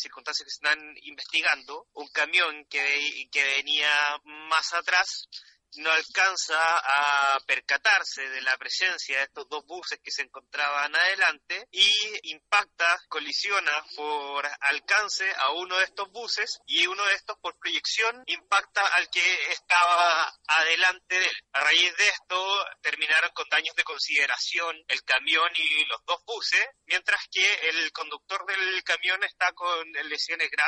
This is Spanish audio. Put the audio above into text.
circunstancias que están investigando, un camión que, que venía más atrás no alcanza a percatarse de la presencia de estos dos buses que se encontraban adelante y impacta, colisiona por alcance a uno de estos buses y uno de estos por proyección impacta al que estaba adelante de él. A raíz de esto terminaron con daños de consideración el camión y los dos buses, mientras que el conductor del camión está con lesiones graves